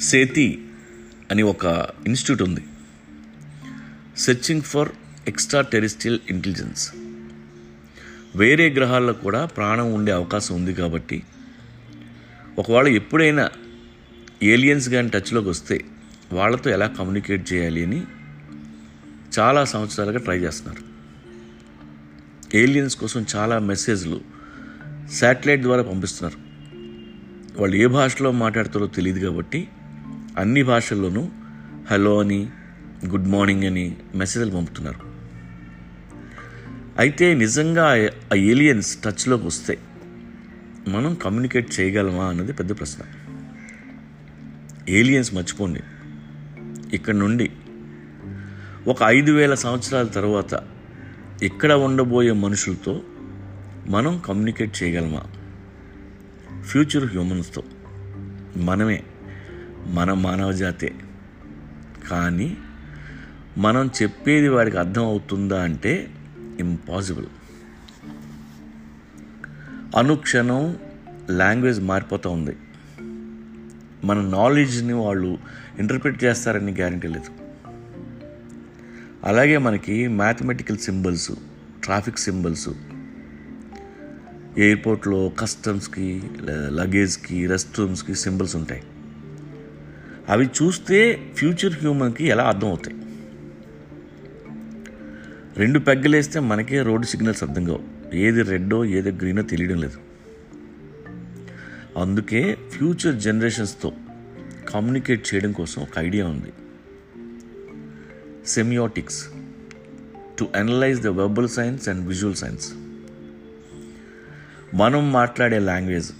సేతి అని ఒక ఇన్స్టిట్యూట్ ఉంది. Searching for extraterrestrial intelligence వేరే గ్రహాల్లో కూడా ప్రాణం ఉండే అవకాశం ఉంది కాబట్టి ఒకవేళ ఎప్పుడైనా ఏలియన్స్ కానీ టచ్లోకి వస్తే వాళ్ళతో ఎలా కమ్యూనికేట్ చేయాలి అని చాలా సంవత్సరాలుగా ట్రై చేస్తున్నారు. ఏలియన్స్ కోసం చాలా మెసేజ్లు శాటిలైట్ ద్వారా పంపిస్తున్నారు. వాళ్ళు ఏ భాషలో మాట్లాడతారో తెలియదు కాబట్టి అన్ని భాషల్లోనూ హలో అని గుడ్ మార్నింగ్ అని మెసేజ్లు పంపుతున్నారు. అయితే నిజంగా ఆ ఏలియన్స్ టచ్లోకి వస్తే మనం కమ్యూనికేట్ చేయగలమా అన్నది పెద్ద ప్రశ్న. ఏలియన్స్ మర్చిపోండి. ఇక్కడ నుండి ఒక ఐదు వేల సంవత్సరాల తర్వాత ఇక్కడ ఉండబోయే మనుషులతో మనం కమ్యూనికేట్ చేయగలమా? ఫ్యూచర్ హ్యూమన్స్తో మనమే. మన మానవ జాతే కానీ మనం చెప్పేది వాడికి అర్థం అవుతుందా అంటే ఇంపాసిబుల్ అనుక్షణం లాంగ్వేజ్ మారిపోతూ ఉంది. మన నాలెడ్జ్ని వాళ్ళు ఇంటర్ప్రిట్ చేస్తారని గ్యారంటీ లేదు. అలాగే మనకి మ్యాథమెటికల్ సింబల్స్ ట్రాఫిక్ సింబల్స్ ఎయిర్పోర్ట్లో కస్టమ్స్కి లగేజ్కి రెస్ట్ రూమ్స్కి సింబల్స్ ఉంటాయి. అవి చూస్తే ఫ్యూచర్ హ్యూమన్కి ఎలా అర్థం అవుతాయి రెండు పెగ్గలేస్తే మనకే రోడ్డు సిగ్నల్స్ అర్థం కావు. ఏది రెడ్డో ఏది గ్రీనో తెలియడం లేదు. అందుకే ఫ్యూచర్ జనరేషన్స్తో కమ్యూనికేట్ చేయడం కోసం ఒక ఐడియా ఉంది. Semiotics. To analyse the verbal signs and visual signs. మనం మాట్లాడే లాంగ్వేజ్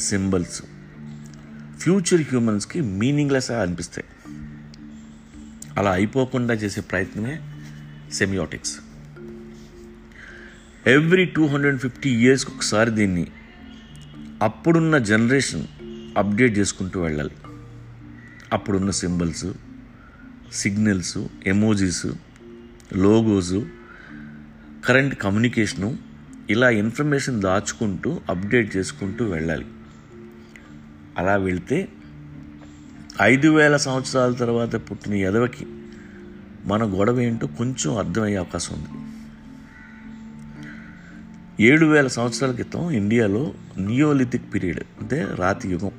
సింబల్స్. ఫ్యూచర్ హ్యూమన్స్కి మీనింగ్లెస్ అనిపిస్తాయి. అలా అయిపోకుండా చేసే ప్రయత్నమే semiotics. Every two hundred fifty ఇయర్స్కి ఒకసారి దీన్ని అప్పుడున్న జనరేషన్ అప్డేట్ చేసుకుంటూ వెళ్ళాలి. అప్పుడున్న symbols signals emojis logos current communication ఇలా ఇన్ఫర్మేషన్ దాచుకుంటూ అప్డేట్ చేసుకుంటూ వెళ్ళాలి. అలా వెళ్తే ఐదు వేల సంవత్సరాల తర్వాత పుట్టిన ఎదవకి మన గొడవ ఏంటో కొంచెం అర్థమయ్యే అవకాశం ఉంది. ఏడు వేల సంవత్సరాల క్రితం ఇండియాలో నియోలిథిక్ పీరియడ్ అంటే రాతి యుగం.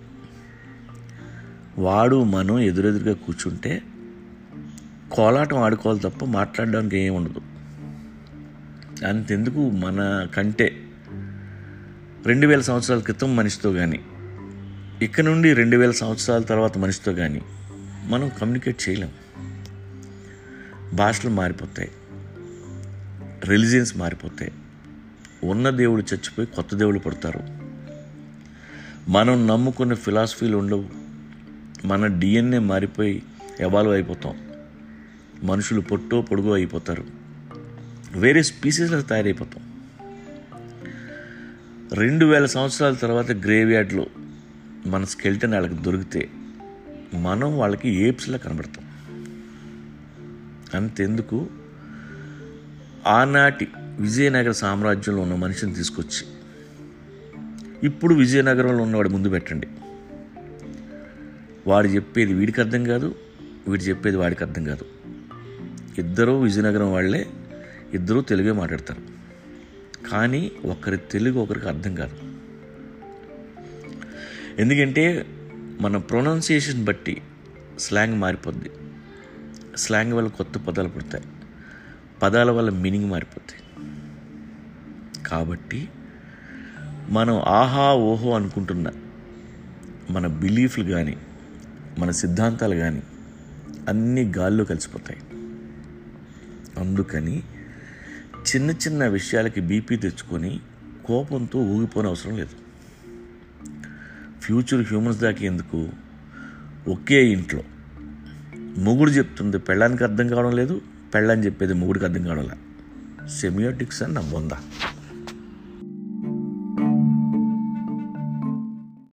వాడు మనం ఎదురెదురుగా కూర్చుంటే కోలాటం ఆడుకోవాలి తప్ప మాట్లాడడానికి ఏమి ఉండదు. అంతెందుకు మన కంటే రెండు వేల సంవత్సరాల క్రితం మనిషితో కానీ ఇక్కడ నుండి రెండు వేల సంవత్సరాల తర్వాత మనిషితో కానీ మనం కమ్యూనికేట్ చేయలేం. భాషలు మారిపోతాయి. రిలీజియన్స్ మారిపోతాయి. ఉన్న దేవుడు చచ్చిపోయి కొత్త దేవుడు పడతారు. మనం నమ్ముకున్న ఫిలాసఫీలు ఉండవు. మన డిఎన్ఏ మారిపోయి ఎవాల్వ్ అయిపోతాం. మనుషులు పొట్టో పొడుగో అయిపోతారు. వేరే స్పీసీస్లో తయారైపోతాం. రెండు వేల సంవత్సరాల తర్వాత గ్రేవ్ యార్డ్లో మన స్కెల్టన్ వాళ్ళకి దొరికితే మనం వాళ్ళకి ఏప్స్లా కనబడతాం. అంతెందుకు? ఆనాటి విజయనగర సామ్రాజ్యంలో ఉన్న మనిషిని తీసుకొచ్చి ఇప్పుడు విజయనగరంలో ఉన్నవాడు ముందు పెట్టండి. వాడు చెప్పేది వీడికి అర్థం కాదు వీడు చెప్పేది వాడికి అర్థం కాదు. ఇద్దరూ విజయనగరం వాళ్ళే ఇద్దరూ తెలుగే మాట్లాడతారు. కానీ ఒకరి తెలుగు ఒకరికి అర్థం కాదు. ఎందుకంటే మన ప్రొనౌన్సియేషన్ బట్టి స్లాంగ్ మారిపోద్ది. స్లాంగ్ వల్ల కొత్త పదాలు పుడతాయి. పదాల వల్ల మీనింగ్ మారిపోతాయి కాబట్టి మనం ఆహా ఓహో అనుకుంటున్న మన బిలీఫ్లు కానీ మన సిద్ధాంతాలు కానీ అన్నీ గాల్లో కలిసిపోతాయి. అందుకని చిన్న చిన్న విషయాలకి బీపీ తెచ్చుకొని కోపంతో ఊగిపోని అవసరం లేదు. ఫ్యూచర్ హ్యూమన్స్ దాకా ఎందుకు? ఒకే ఇంట్లో. మొగుడు చెప్తుంది పెళ్ళానికి అర్థం కావడం లేదు పెళ్ళని చెప్పేది మొగుడికి అర్థం కావడం లేదు సెమియోటిక్స్ అని నా బొందా.